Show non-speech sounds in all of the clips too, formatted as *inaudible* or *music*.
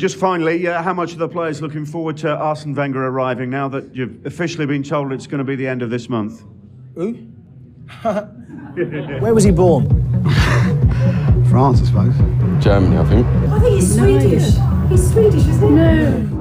just finally, uh, how much are the players looking forward to Arsene Wenger arriving now that you've officially been told it's going to be the end of this month? Who? *laughs* Where was he born? France, I suppose. Germany, I think. I think he's Swedish. He's Swedish, isn't he? No.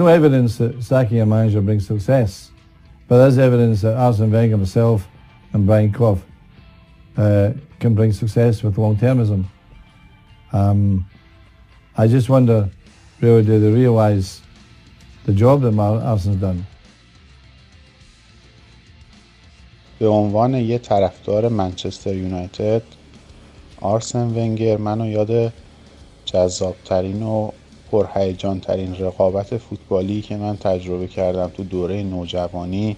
no evidence that sacking a manager brings success, but there's evidence that Arsene Wenger himself and Brian Clough uh, can bring success with long-termism. Um, I just wonder, really, do they realise the job that Mar- Arsene's done? به عنوان یه طرفدار منچستر یونایتد آرسن ونگر منو یاد جذابترین و پرهیجان ترین رقابت فوتبالی که من تجربه کردم تو دوره نوجوانی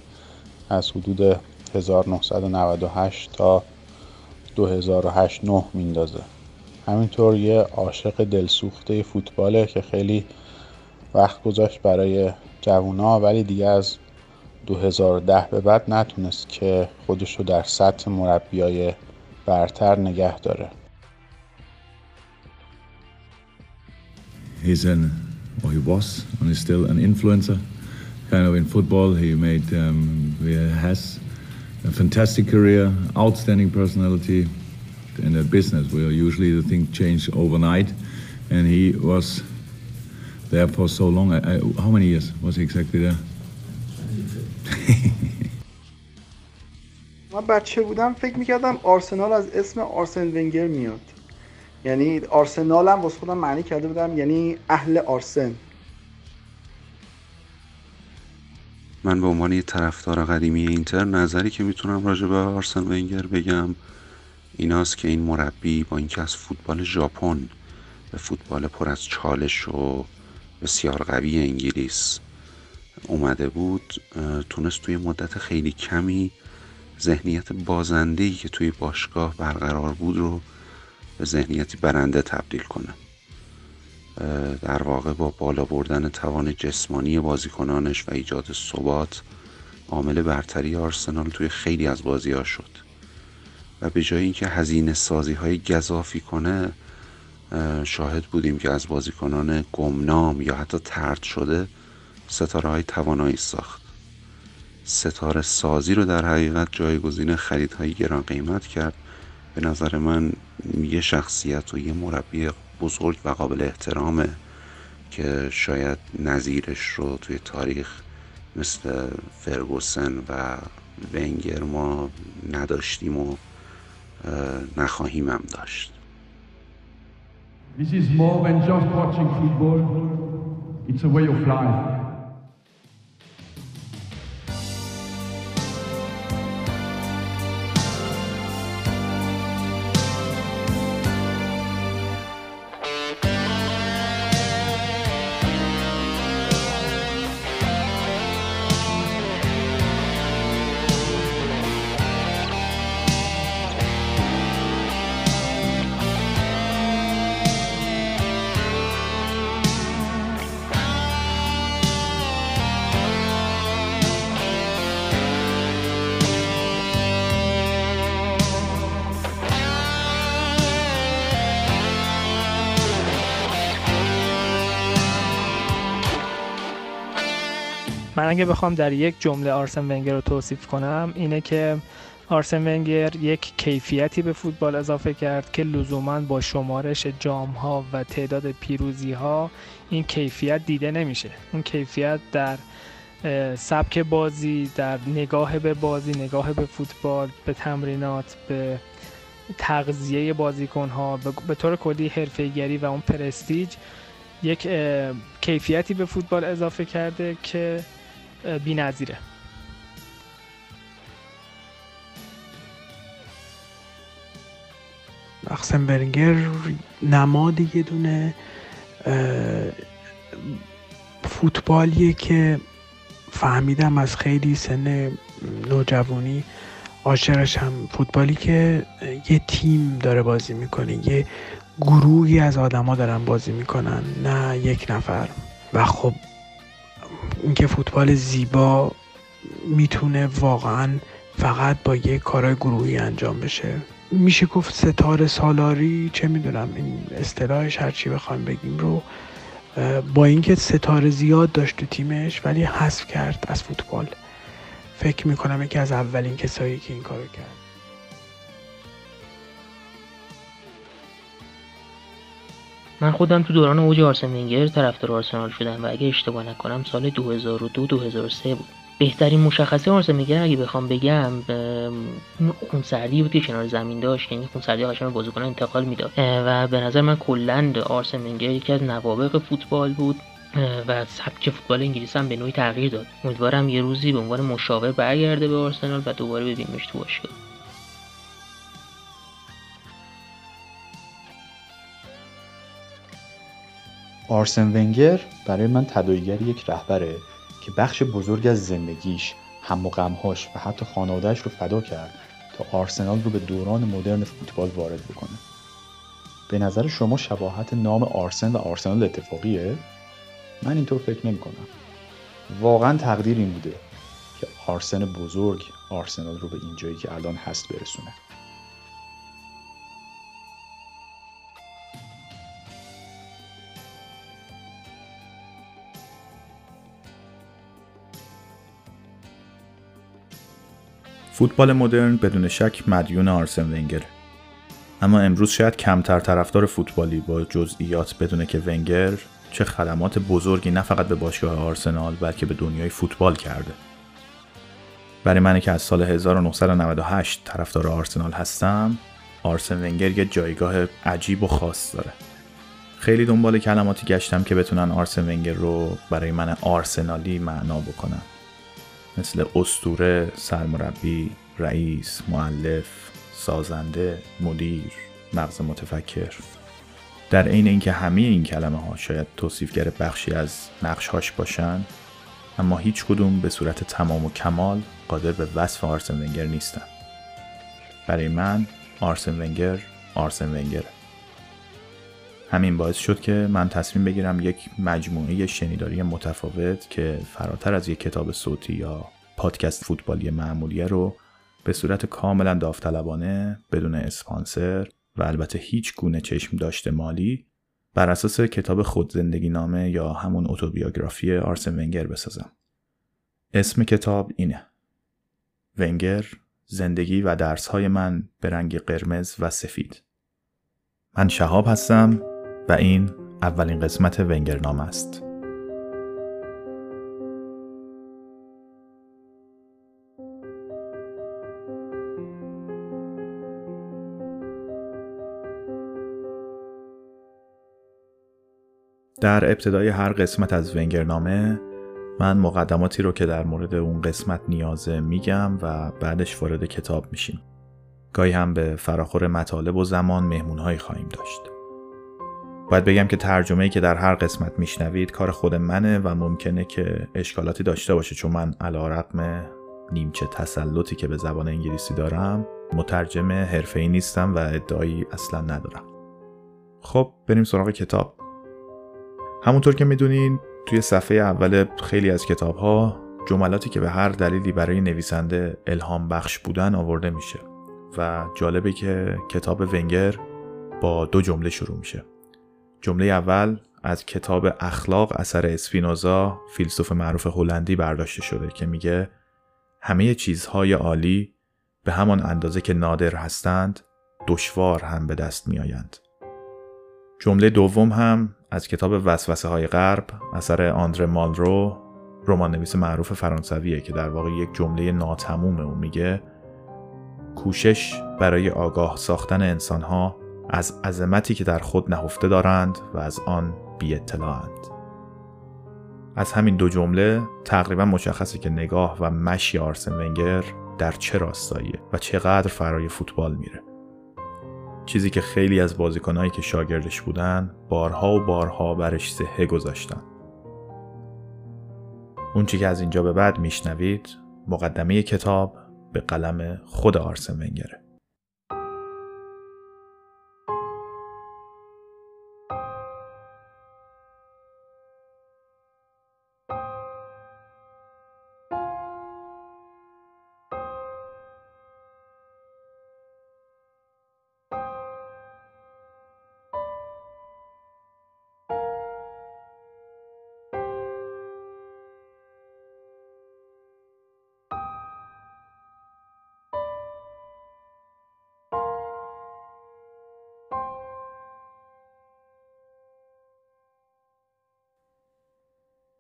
از حدود 1998 تا 2008 9 میندازه. همینطور یه عاشق دلسوخته فوتباله که خیلی وقت گذاشت برای جوونا ولی دیگه از 2010 به بعد نتونست که خودش رو در سطح مربیای برتر نگه داره. he's an, or he was, and is still an influencer, kind of in football. He made, um, he has a fantastic career, outstanding personality, in a business where usually the thing change overnight, and he was there for so long. I, I, how many years was he exactly there? *laughs* من بچه بودم فکر میکردم آرسنال از اسم آرسن ونگر میاد یعنی آرسنال هم واسه خودم معنی کرده بودم یعنی اهل آرسن. من به عنوان یه طرفدار قدیمی اینتر نظری که می‌تونم راجع به آرسن ونگر بگم ایناست که این مربی با اینکه از فوتبال ژاپن به فوتبال پر از چالش و بسیار قوی انگلیس اومده بود تونست توی مدت خیلی کمی ذهنیت بازندهی که توی باشگاه برقرار بود رو به ذهنیتی برنده تبدیل کنه در واقع با بالا بردن توان جسمانی بازیکنانش و ایجاد ثبات عامل برتری آرسنال توی خیلی از بازی ها شد. و به جای اینکه هزینه سازی های گذافی کنه شاهد بودیم که از بازیکنان گمنام یا حتی ترد شده ستاره های توانایی ساخت. ستاره سازی رو در حقیقت جایگزین خریدهای گران قیمت کرد. به نظر من یه شخصیت و یه مربی بزرگ و قابل احترامه که شاید نظیرش رو توی تاریخ مثل فرگوسن و ونگر ما نداشتیم و نخواهیم هم داشت This is more than just watching football. It's a way of life. من اگه بخوام در یک جمله آرسن ونگر رو توصیف کنم اینه که آرسن ونگر یک کیفیتی به فوتبال اضافه کرد که لزوما با شمارش جام ها و تعداد پیروزی ها این کیفیت دیده نمیشه. اون کیفیت در سبک بازی در نگاه به بازی نگاه به فوتبال به تمرینات به تغذیه بازیکن ها به طور کلی حرفه‌ایگری و اون پرستیج یک کیفیتی به فوتبال اضافه کرده که بی‌نظیره. برنگر نماد یه دونه فوتبالیه که فهمیدم از خیلی سن نوجوانی عاشقش هم فوتبالی که یه تیم داره بازی می‌کنه یه گروهی از آدما دارن بازی می‌کنن نه یک نفر. و خب اینکه فوتبال زیبا می‌تونه واقعا فقط با یه کارهای گروهی انجام بشه. میشه گفت ستاره سالاری چه می‌دونم این اصطلاحش هرچی بخوایم بگیم رو با اینکه ستاره زیاد داشت تو تیمش ولی حذف کرد از فوتبال. فکر می‌کنم یکی از اولین کسایی که این کارو کرد. من خودم تو دوران اوج آرسن ونگر طرفدار آرسنال شدم و اگه اشتباه نکنم سال 2002 2003 بود. بهترین مشخصه آرسن ونگر اگه بخوام بگم خونسردی بود که کنار زمین داشت یعنی خونسردی هاشم بازیکن انتقال می‌داد. و به نظر من کلا آرسن ونگر یکی از نوابق فوتبال بود و سبک فوتبال انگلیس هم به نوعی تغییر داد. امیدوارم یه روزی به عنوان مشاور برگرده به آرسنال و دوباره ببینیمش تو باشگاه. آرسن ونگر برای من تداعیگر یک رهبره که بخش بزرگ از زندگیش هم و غمهاش و حتی خانوادهش رو فدا کرد تا آرسنال رو به دوران مدرن فوتبال وارد بکنه. به نظر شما شباهت نام آرسن و آرسنال اتفاقیه؟ من اینطور فکر نمی کنم واقعا تقدیر این بوده که آرسن بزرگ آرسنال رو به اینجایی که الان هست برسونه. فوتبال مدرن بدون شک مدیون آرسن ونگر. اما امروز شاید کمتر طرفدار فوتبالی با جزئیات بدونه که ونگر چه خدمات بزرگی نه فقط به باشگاه آرسنال بلکه به دنیای فوتبال کرده. برای من که از سال 1998 طرفدار آرسنال هستم آرسن ونگر یه جایگاه عجیب و خاص داره. خیلی دنبال کلماتی گشتم که بتونن آرسن ونگر رو برای من آرسنالی معنا بکنن. مثل استوره، سرمربی، رئیس، معلف، سازنده، مدیر، مغز متفکر. در عین اینکه همه این کلمه ها شاید توصیفگر بخشی از نقش باشن اما هیچ کدوم به صورت تمام و کمال قادر به وصف آرسن ونگر نیستن. برای من آرسن ونگر آرسن ونگر همین باعث شد که من تصمیم بگیرم یک مجموعه شنیداری متفاوت که فراتر از یک کتاب صوتی یا پادکست فوتبالی معمولیه رو به صورت کاملا داوطلبانه بدون اسپانسر و البته هیچ گونه چشم داشته مالی بر اساس کتاب خود زندگی نامه یا همون اتوبیوگرافی آرسن ونگر بسازم. اسم کتاب اینه. ونگر زندگی و درسهای من به رنگ قرمز و سفید. من شهاب هستم و این اولین قسمت ونگر نام است. در ابتدای هر قسمت از ونگرنامه من مقدماتی رو که در مورد اون قسمت نیازه میگم و بعدش وارد کتاب میشیم. گاهی هم به فراخور مطالب و زمان مهمونهایی خواهیم داشت. باید بگم که ترجمه‌ای که در هر قسمت میشنوید کار خود منه و ممکنه که اشکالاتی داشته باشه چون من علا رقم نیمچه تسلطی که به زبان انگلیسی دارم مترجم حرفه‌ای نیستم و ادعایی اصلا ندارم. خب بریم سراغ کتاب. همونطور که می‌دونین توی صفحه اول خیلی از کتاب ها جملاتی که به هر دلیلی برای نویسنده الهام بخش بودن آورده میشه و جالبه که کتاب ونگر با دو جمله شروع میشه جمله اول از کتاب اخلاق اثر اسپینوزا فیلسوف معروف هلندی برداشته شده که میگه همه چیزهای عالی به همان اندازه که نادر هستند دشوار هم به دست میآیند. جمله دوم هم از کتاب وسوسه های غرب اثر آندره مالرو رمان نویس معروف فرانسویه که در واقع یک جمله ناتموم او میگه کوشش برای آگاه ساختن انسانها از عظمتی که در خود نهفته دارند و از آن بی اطلاعند. از همین دو جمله تقریبا مشخصه که نگاه و مشی آرسن ونگر در چه راستاییه و چقدر فرای فوتبال میره. چیزی که خیلی از بازیکنهایی که شاگردش بودن بارها و بارها برش سهه گذاشتن. اون چی که از اینجا به بعد میشنوید مقدمه کتاب به قلم خود آرسن ونگره.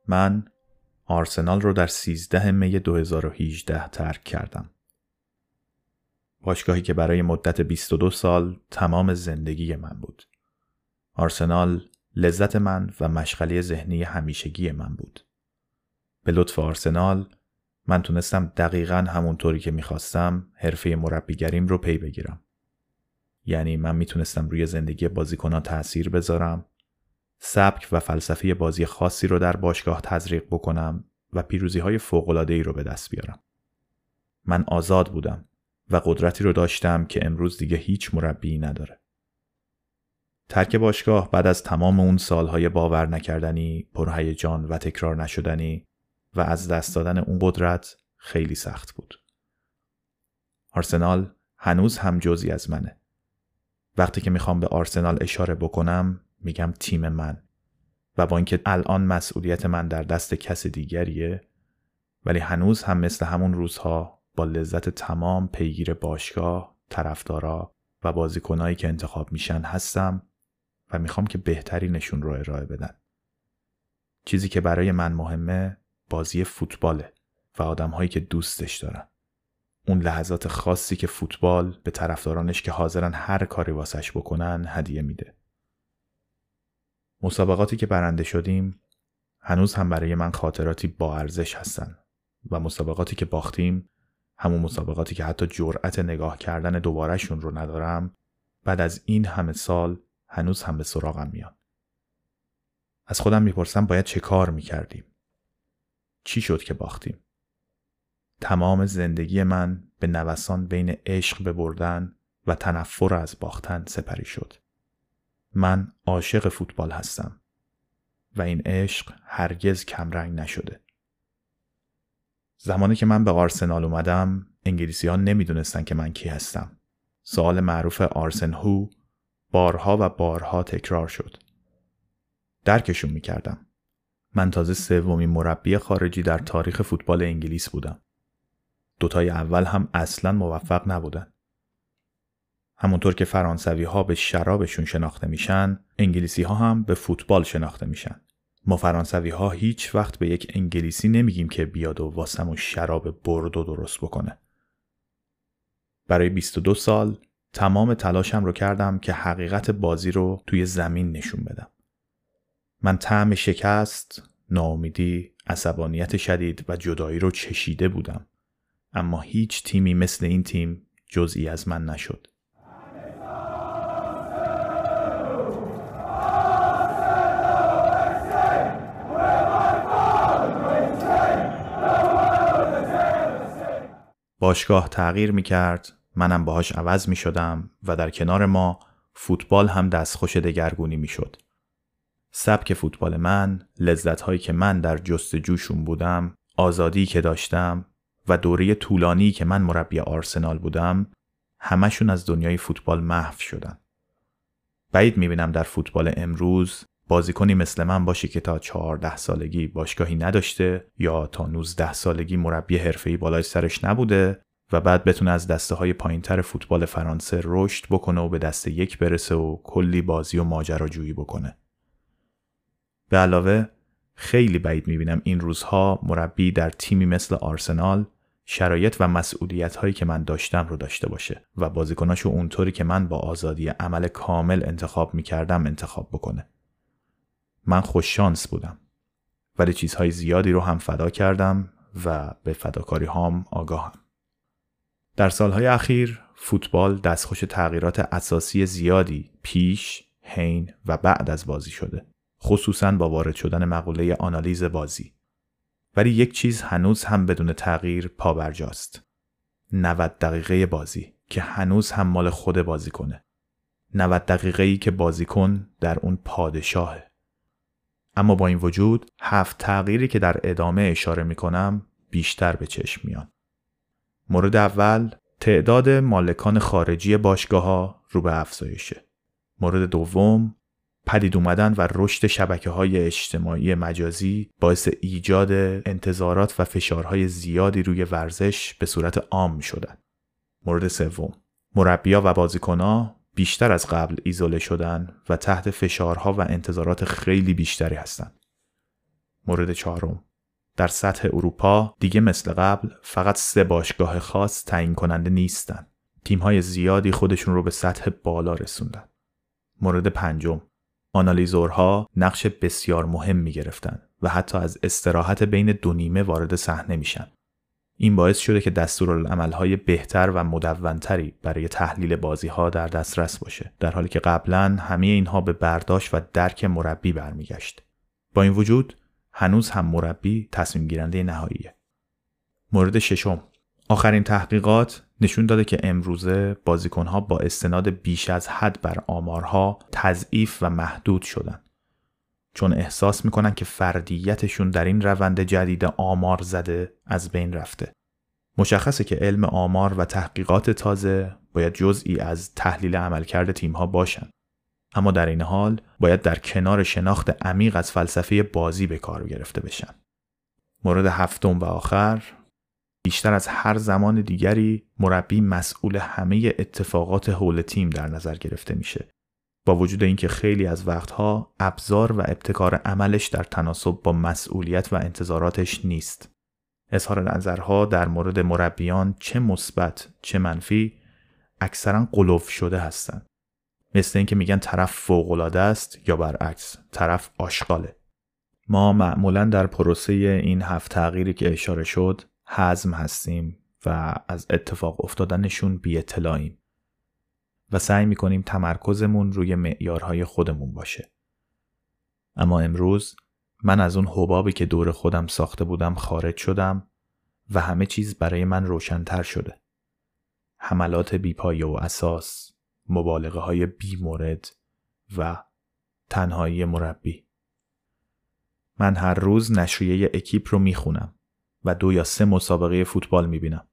من آرسنال رو در 13 می 2018 ترک کردم. باشگاهی که برای مدت 22 سال تمام زندگی من بود. آرسنال لذت من و مشغله ذهنی همیشگی من بود. به لطف آرسنال من تونستم دقیقا همونطوری که می‌خواستم حرفه مربیگریم رو پی بگیرم. یعنی من می‌تونستم روی زندگی بازیکنان تأثیر بذارم سبک و فلسفه بازی خاصی رو در باشگاه تزریق بکنم و پیروزی های ای رو به دست بیارم. من آزاد بودم و قدرتی رو داشتم که امروز دیگه هیچ مربی نداره. ترک باشگاه بعد از تمام اون سالهای باور نکردنی، پرهیجان و تکرار نشدنی و از دست دادن اون قدرت خیلی سخت بود. آرسنال هنوز هم جزی از منه. وقتی که می‌خوام به آرسنال اشاره بکنم میگم تیم من و با اینکه الان مسئولیت من در دست کس دیگریه ولی هنوز هم مثل همون روزها با لذت تمام پیگیر باشگاه، طرفدارا و بازیکنایی که انتخاب میشن هستم و می‌خوام که بهتری نشون رو ارائه بدن. چیزی که برای من مهمه بازی فوتباله و آدمهایی که دوستش دارن. اون لحظات خاصی که فوتبال به طرفدارانش که حاضرن هر کاری واسش بکنن هدیه میده. مسابقاتی که برنده شدیم هنوز هم برای من خاطراتی با ارزش هستن و مسابقاتی که باختیم همون مسابقاتی که حتی جرأت نگاه کردن دوبارهشون رو ندارم بعد از این همه سال هنوز هم به سراغم میان. از خودم می‌پرسم باید چه کار می‌کردیم؟ چی شد که باختیم؟ تمام زندگی من به نوسان بین عشق ببردن و تنفر از باختن سپری شد. من عاشق فوتبال هستم و این عشق هرگز کمرنگ نشده. زمانی که من به آرسنال اومدم انگلیسی ها نمی‌دونستن که من کی هستم. سوال معروف آرسن هو بارها و بارها تکرار شد. درکشون می‌کردم. من تازه سومین مربی خارجی در تاریخ فوتبال انگلیس بودم. دوتای اول هم اصلا موفق نبودن. همونطور که فرانسوی ها به شرابشون شناخته میشن انگلیسی ها هم به فوتبال شناخته میشن. ما فرانسوی ها هیچ وقت به یک انگلیسی نمیگیم که بیاد و واسمون شراب بردو درست بکنه. برای 22 سال تمام تلاشم رو کردم که حقیقت بازی رو توی زمین نشون بدم. من طعم شکست، ناامیدی، عصبانیت شدید و جدایی رو چشیده بودم. اما هیچ تیمی مثل این تیم جزئی از من نشد. باشگاه تغییر می کرد منم باهاش عوض می شدم و در کنار ما فوتبال هم دستخوش دگرگونی می شد. سبک فوتبال من، لذت هایی که من در جستجوشون بودم، آزادی که داشتم و دوره طولانی که من مربی آرسنال بودم، همشون از دنیای فوتبال محو شدن. بعید می‌بینم در فوتبال امروز بازیکنی مثل من باشه که تا 14 سالگی باشگاهی نداشته یا تا 19 سالگی مربی حرفه‌ای بالای سرش نبوده و بعد بتونه از دسته های پایینتر فوتبال فرانسه رشد بکنه و به دسته یک برسه و کلی بازی و ماجراجویی بکنه. به علاوه خیلی بعید می‌بینم این روزها مربی در تیمی مثل آرسنال شرایط و مسئولیت هایی که من داشتم رو داشته باشه و بازیکناشو اونطوری که من با آزادی عمل کامل انتخاب می‌کردم انتخاب بکنه. من خوش شانس بودم ولی چیزهای زیادی رو هم فدا کردم و به فداکاری هام آگاهم. در سالهای اخیر فوتبال دستخوش تغییرات اساسی زیادی پیش، حین و بعد از بازی شده. خصوصا با وارد شدن مقوله آنالیز بازی. ولی یک چیز هنوز هم بدون تغییر پابرجاست. 90 دقیقه بازی که هنوز هم مال خود بازی کنه. 90 دقیقه ای که بازیکن در اون پادشاهه. اما با این وجود هفت تغییری که در ادامه اشاره می کنم بیشتر به چشم میان. مورد اول تعداد مالکان خارجی باشگاه ها رو به افزایشه. مورد دوم پدید اومدن و رشد شبکه های اجتماعی مجازی باعث ایجاد انتظارات و فشارهای زیادی روی ورزش به صورت عام شدن. مورد سوم مربیا و بازیکنها بیشتر از قبل ایزوله شدن و تحت فشارها و انتظارات خیلی بیشتری هستند. مورد چهارم در سطح اروپا دیگه مثل قبل فقط سه باشگاه خاص تعیین کننده نیستن. تیم‌های زیادی خودشون رو به سطح بالا رسوندن. مورد پنجم آنالیزورها نقش بسیار مهم می گرفتن و حتی از استراحت بین دو نیمه وارد صحنه میشن. این باعث شده که دستورالعملهای بهتر و مدونتری برای تحلیل بازی ها در دسترس باشه در حالی که قبلا همه اینها به برداشت و درک مربی برمیگشت. با این وجود هنوز هم مربی تصمیم گیرنده نهاییه. مورد ششم آخرین تحقیقات نشون داده که امروزه بازیکنها با استناد بیش از حد بر آمارها تضعیف و محدود شدن چون احساس می‌کنن که فردیتشون در این روند جدید آمار زده از بین رفته. مشخصه که علم آمار و تحقیقات تازه باید جزئی از تحلیل عملکرد تیمها باشن. اما در این حال باید در کنار شناخت عمیق از فلسفه بازی به کار گرفته بشن. مورد هفتم و آخر بیشتر از هر زمان دیگری مربی مسئول همه اتفاقات حول تیم در نظر گرفته میشه. با وجود اینکه خیلی از وقتها ابزار و ابتکار عملش در تناسب با مسئولیت و انتظاراتش نیست. اظهار نظرها در مورد مربیان چه مثبت چه منفی اکثرا قلوف شده هستند. مثل اینکه میگن طرف فوقالعاده است یا برعکس طرف آشغاله. ما معمولا در پروسه این هفت تغییری که اشاره شد حزم هستیم و از اتفاق افتادنشون بی اطلاعیم و سعی می‌کنیم تمرکزمون روی معیارهای خودمون باشه. اما امروز من از اون حبابی که دور خودم ساخته بودم خارج شدم و همه چیز برای من روشنتر شده. حملات بیپایه و اساس، مبالغه های بی مورد و تنهایی مربی. من هر روز نشریه اکیپ رو می‌خونم و دو یا سه مسابقه فوتبال می‌بینم.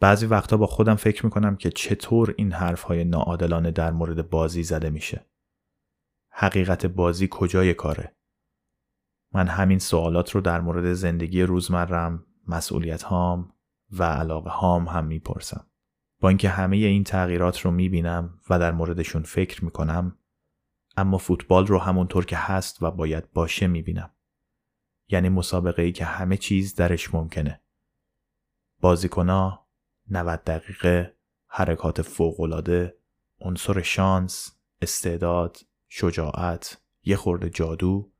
بعضی وقتا با خودم فکر می‌کنم که چطور این حرفهای ناعادلانه در مورد بازی زده میشه. حقیقت بازی کجای کاره؟ من همین سوالات رو در مورد زندگی روزمرم، مسئولیت هام و علاقه هام هم می‌پرسم. با اینکه همه این تغییرات رو می‌بینم و در موردشون فکر می‌کنم اما فوتبال رو همونطور که هست و باید باشه می‌بینم. یعنی مسابقه ای که همه چیز درش ممکنه. بازیکنا 90 دقیقه حرکات فوقالعاده عنصر شانس استعداد شجاعت یه خورده جادو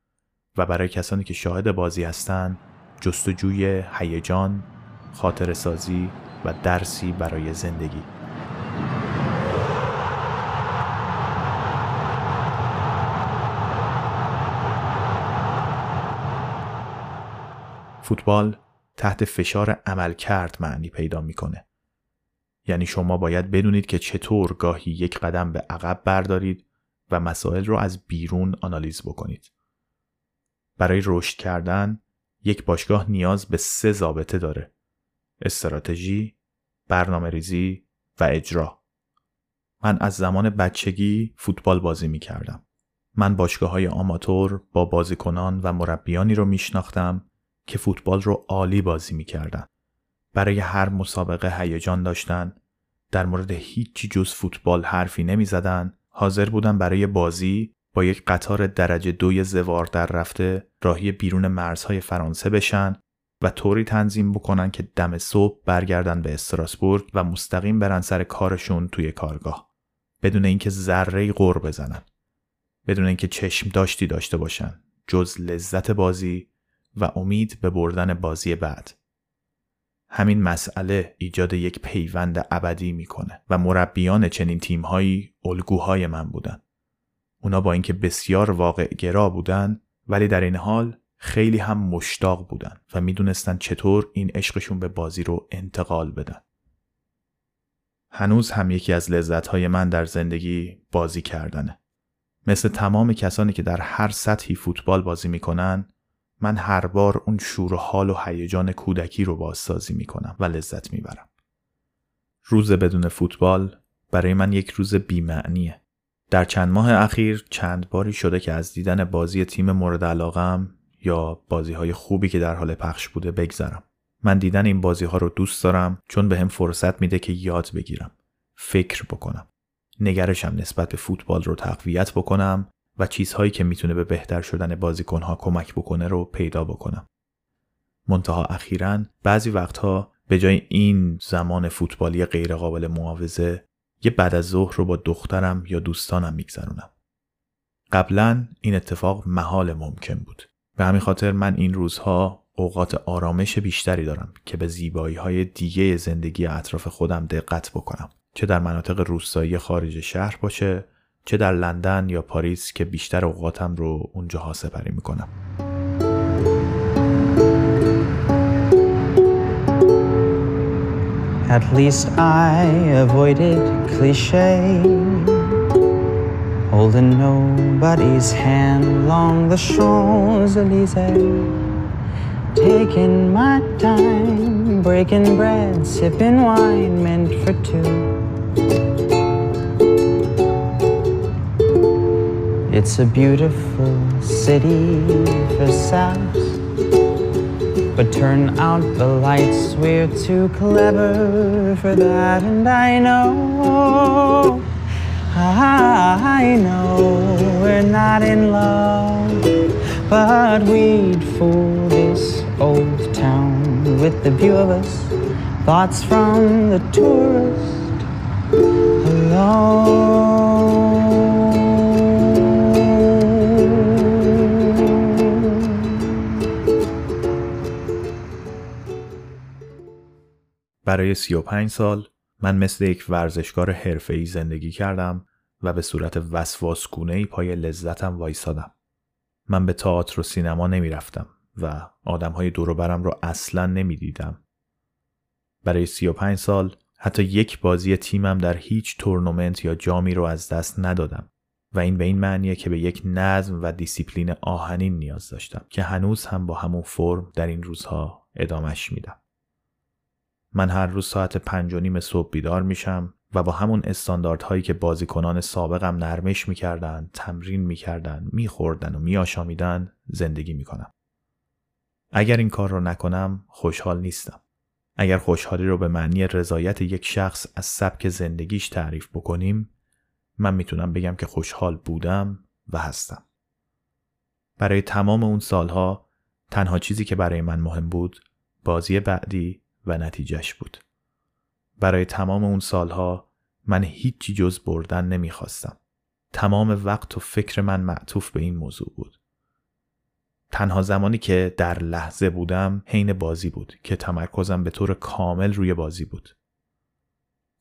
و برای کسانی که شاهد بازی هستند جستجوی هیجان خاطر سازی و درسی برای زندگی فوتبال تحت فشار عمل کرد معنی پیدا می‌کنه. یعنی شما باید بدونید که چطور گاهی یک قدم به عقب بردارید و مسائل رو از بیرون آنالیز بکنید. برای رشد کردن یک باشگاه نیاز به سه ضابطه داره. استراتژی، برنامه ریزی و اجرا. من از زمان بچگی فوتبال بازی می کردم. من باشگاه های آماتور با بازیکنان و مربیانی رو می شناختم که فوتبال رو عالی بازی می‌کردن. برای هر مسابقه هیجان داشتن، در مورد هیچی جز فوتبال حرفی نمی‌زدن، حاضر بودن برای بازی با یک قطار درجه دوی زوار در رفته راهی بیرون مرزهای فرانسه بشن و طوری تنظیم بکنن که دم صبح برگردن به استراسبورگ و مستقیم برن سر کارشون توی کارگاه. بدون اینکه ذره غور بزنن. بدون اینکه چشم داشتی داشته باشن. جز لذت بازی و امید به بردن بازی بعد. همین مسئله ایجاد یک پیوند ابدی می‌کنه و مربیان چنین تیمهایی الگوهای من بودن اونا با اینکه بسیار واقع گرا بودن ولی در این حال خیلی هم مشتاق بودن و می‌دونستن چطور این عشقشون به بازی رو انتقال بدن. هنوز هم یکی از لذتهای من در زندگی بازی کردنه. مثل تمام کسانی که در هر سطحی فوتبال بازی می‌کنن من هر بار اون شور و حال و هیجان کودکی رو بازسازی می‌کنم و لذت می‌برم. روز بدون فوتبال برای من یک روز بیمعنیه. در چند ماه اخیر چند باری شده که از دیدن بازی تیم مورد علاقم یا بازی های خوبی که در حال پخش بوده بگذرم. من دیدن این بازی ها رو دوست دارم چون به هم فرصت میده که یاد بگیرم. فکر بکنم. نگرشم نسبت به فوتبال رو تقویت بکنم و چیزهایی که می‌تونه به بهتر شدن بازیکنها کمک بکنه رو پیدا بکنم. منتها اخیرا بعضی وقتها به جای این زمان فوتبالی غیرقابل معاوضه یه بعد از ظهر رو با دخترم یا دوستانم میگذرونم. قبلا این اتفاق محال ممکن بود. به همین خاطر من این روزها اوقات آرامش بیشتری دارم که به زیبایی های دیگه زندگی اطراف خودم دقت بکنم. چه در مناطق روستایی خارج شهر باشه چه در لندن یا پاریس که بیشتر اوقاتم رو اونجاها سپری می‌کنم. At least I avoided cliche Holding nobody's hand along the Champs-Elysees Taking my time, breaking bread, sipping wine meant for two It's a beautiful city for saps but turn out the lights, we're too clever for that. And I know, I know we're not in love, but we'd fool this old town with the view of us, thoughts from the tourist alone. برای 35 سال من مثل یک ورزشکار حرفه‌ای زندگی کردم و به صورت وسواسگونه پای لذتم وایسادم. من به تئاتر و سینما نمی رفتم و آدم های برم رو اصلا نمی دیدم. برای 35 سال حتی یک بازی تیمم در هیچ تورنمنت یا جامی رو از دست ندادم و این به این معنیه که به یک نظم و دیسیپلین آهنین نیاز داشتم که هنوز هم با همون فرم در این روزها ادامش میدم. من هر روز ساعت پنج و نیم صبح بیدار میشم و با همون استانداردهایی که بازیکنان سابقم نرمش می‌کردن، تمرین می‌کردن، میخوردن و می‌آشامیدن زندگی می‌کنم. اگر این کار رو نکنم خوشحال نیستم. اگر خوشحالی رو به معنی رضایت یک شخص از سبک زندگیش تعریف بکنیم من می‌تونم بگم که خوشحال بودم و هستم. برای تمام اون سالها تنها چیزی که برای من مهم بود بازی بعدی و نتیجهش بود. برای تمام اون سالها من هیچی جز بردن نمی‌خواستم. تمام وقت و فکر من معطوف به این موضوع بود. تنها زمانی که در لحظه بودم حین بازی بود که تمرکزم به طور کامل روی بازی بود.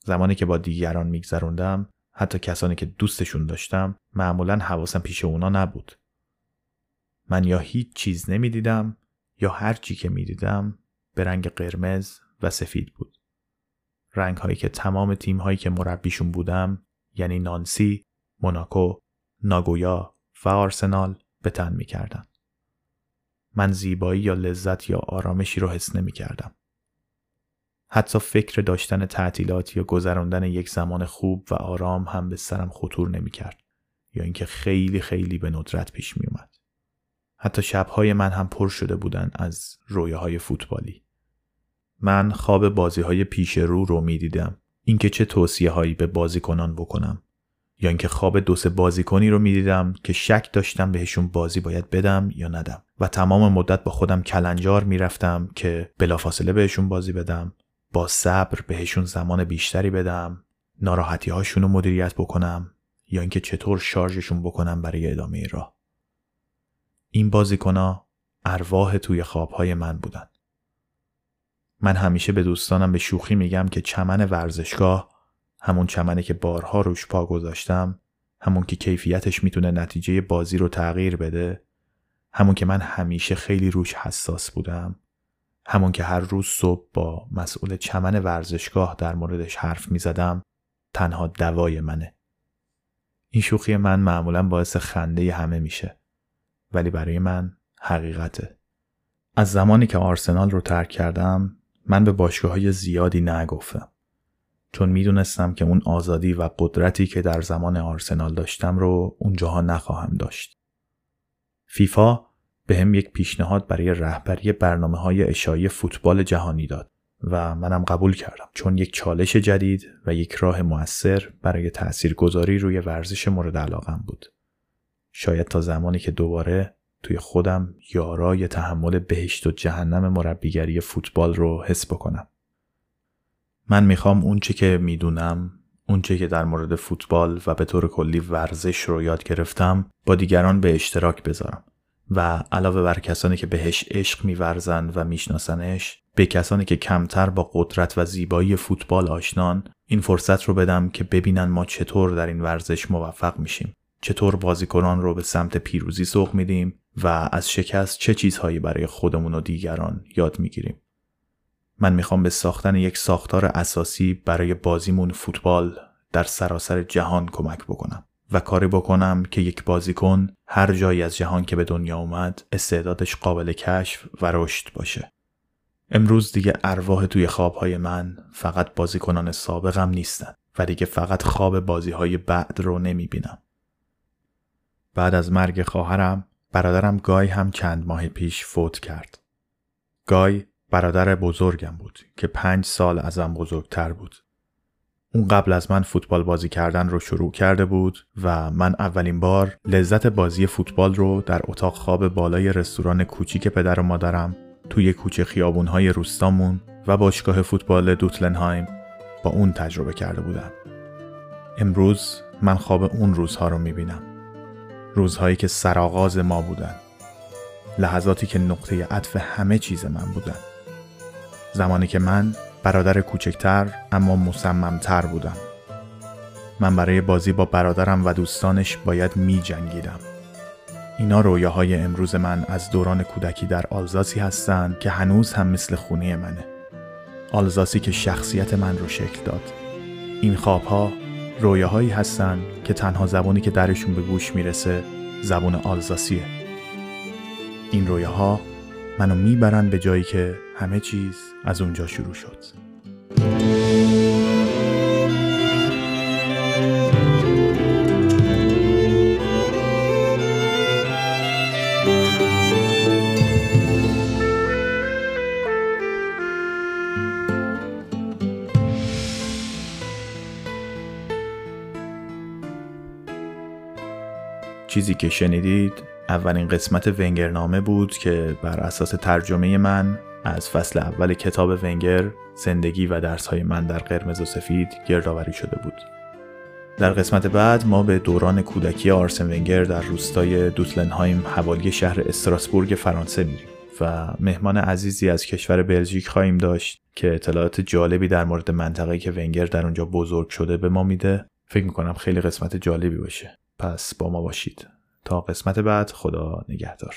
زمانی که با دیگران میگذروندم حتی کسانی که دوستشون داشتم معمولا حواسم پیش اونا نبود. من یا هیچ چیز نمی‌دیدم یا هر چی که می‌دیدم به رنگ قرمز و سفید بود. رنگ هایی که تمام تیم هایی که مربیشون بودم یعنی نانسی، موناکو، ناگویا و آرسنال به تن می کردن. من زیبایی یا لذت یا آرامشی رو حس نمی کردم. حتی فکر داشتن تعطیلات یا گذراندن یک زمان خوب و آرام هم به سرم خطور نمی کرد یا اینکه خیلی خیلی به ندرت پیش می اومد. حتی شبهای من هم پر شده بودن از رویاهای فوتبالی. من خواب بازی های پیش رو رو می دیدم. اینکه چه توصیه هایی به بازیکنان بکنم. یا اینکه خواب دو سه بازیکنی رو می‌دیدم که شک داشتم بهشون بازی باید بدم یا ندم و تمام مدت با خودم کلنجار می‌رفتم که بلافاصله بهشون بازی بدم با صبر بهشون زمان بیشتری بدم ناراحتی هاشون رو مدیریت بکنم یا اینکه چطور شارژشون بکنم برای ادامه راه این بازیکنا ارواح توی خوابهای من بودن من همیشه به دوستانم به شوخی میگم که چمن ورزشگاه همون چمنه که بارها روش پا گذاشتم همون که کیفیتش می‌تونه نتیجه بازی رو تغییر بده همون که من همیشه خیلی روش حساس بودم همون که هر روز صبح با مسئول چمن ورزشگاه در موردش حرف می‌زدم تنها دوای منه. این شوخی من معمولا باعث خنده همه میشه ولی برای من حقیقته. از زمانی که آرسنال رو ترک کردم من به باشگاه های زیادی نگفتم چون می‌دونستم که اون آزادی و قدرتی که در زمان آرسنال داشتم رو اونجاها نخواهم داشت. فیفا به هم یک پیشنهاد برای رهبری برنامه های اشایی فوتبال جهانی داد و منم قبول کردم چون یک چالش جدید و یک راه موثر برای تاثیرگذاری روی ورزش مورد علاقم بود. شاید تا زمانی که دوباره توی خودم یارای تحمل بهشت و جهنم مربیگری فوتبال رو حس بکنم. من می‌خوام اونچه که می‌دونم اونچه که در مورد فوتبال و به طور کلی ورزش رو یاد گرفتم با دیگران به اشتراک بذارم. و علاوه بر کسانی که بهش عشق میورزند و میشناسنش به کسانی که کمتر با قدرت و زیبایی فوتبال آشنان این فرصت رو بدم که ببینن ما چطور در این ورزش موفق میشیم. چطور بازیکنان رو به سمت پیروزی سوق میدیم. و از شکست چه چیزهایی برای خودمون و دیگران یاد می‌گیریم من می‌خوام به ساختن یک ساختار اساسی برای بازیمون فوتبال در سراسر جهان کمک بکنم و کاری بکنم که یک بازیکن هر جایی از جهان که به دنیا اومد استعدادش قابل کشف و رشد باشه. امروز دیگه ارواح توی خوابهای من فقط بازیکنان سابقم نیستن و دیگه فقط خواب بازیهای بعد رو نمی‌بینم. بعد از مرگ خواهرم برادرم گای هم چند ماه پیش فوت کرد. گای برادر بزرگم بود که پنج سال ازم بزرگتر بود. اون قبل از من فوتبال بازی کردن رو شروع کرده بود و من اولین بار لذت بازی فوتبال رو در اتاق خواب بالای رستوران کوچیک پدر و مادرم توی کوچه خیابونهای روستامون و باشگاه فوتبال دوتلنهایم با اون تجربه کرده بودم. امروز من خواب اون روزها رو می‌بینم. روزهایی که سرآغاز ما بودن. لحظاتی که نقطه عطف همه چیز من بودن. زمانی که من برادر کوچکتر اما مصممتر بودم من برای بازی با برادرم و دوستانش باید می جنگیدم. اینا رویاهای امروز من از دوران کودکی در آلزاسی هستند که هنوز هم مثل خونه منه. آلزاسی که شخصیت من رو شکل داد. این خوابها رویاهایی هستند که تنها زبانی که درشون به گوش می‌رسه زبون آلزاسیه. این رویاها منو می‌برن به جایی که همه چیز از اونجا شروع شد چیزی که شنیدید اولین قسمت ونگرنامه بود که بر اساس ترجمه من از فصل اول کتاب ونگر زندگی و درسهای من در قرمز و سفید گردآوری شده بود. در قسمت بعد ما به دوران کودکی آرسن ونگر در روستای دوتلنهایم حوالی شهر استراسبورگ فرانسه میریم و مهمان عزیزی از کشور بلژیک خواهیم داشت که اطلاعات جالبی در مورد منطقه‌ای که ونگر در اونجا بزرگ شده به ما میده. فکر می‌کنم خیلی قسمت جالبی باشه. پس با ما باشید. تا قسمت بعد خدا نگهدار.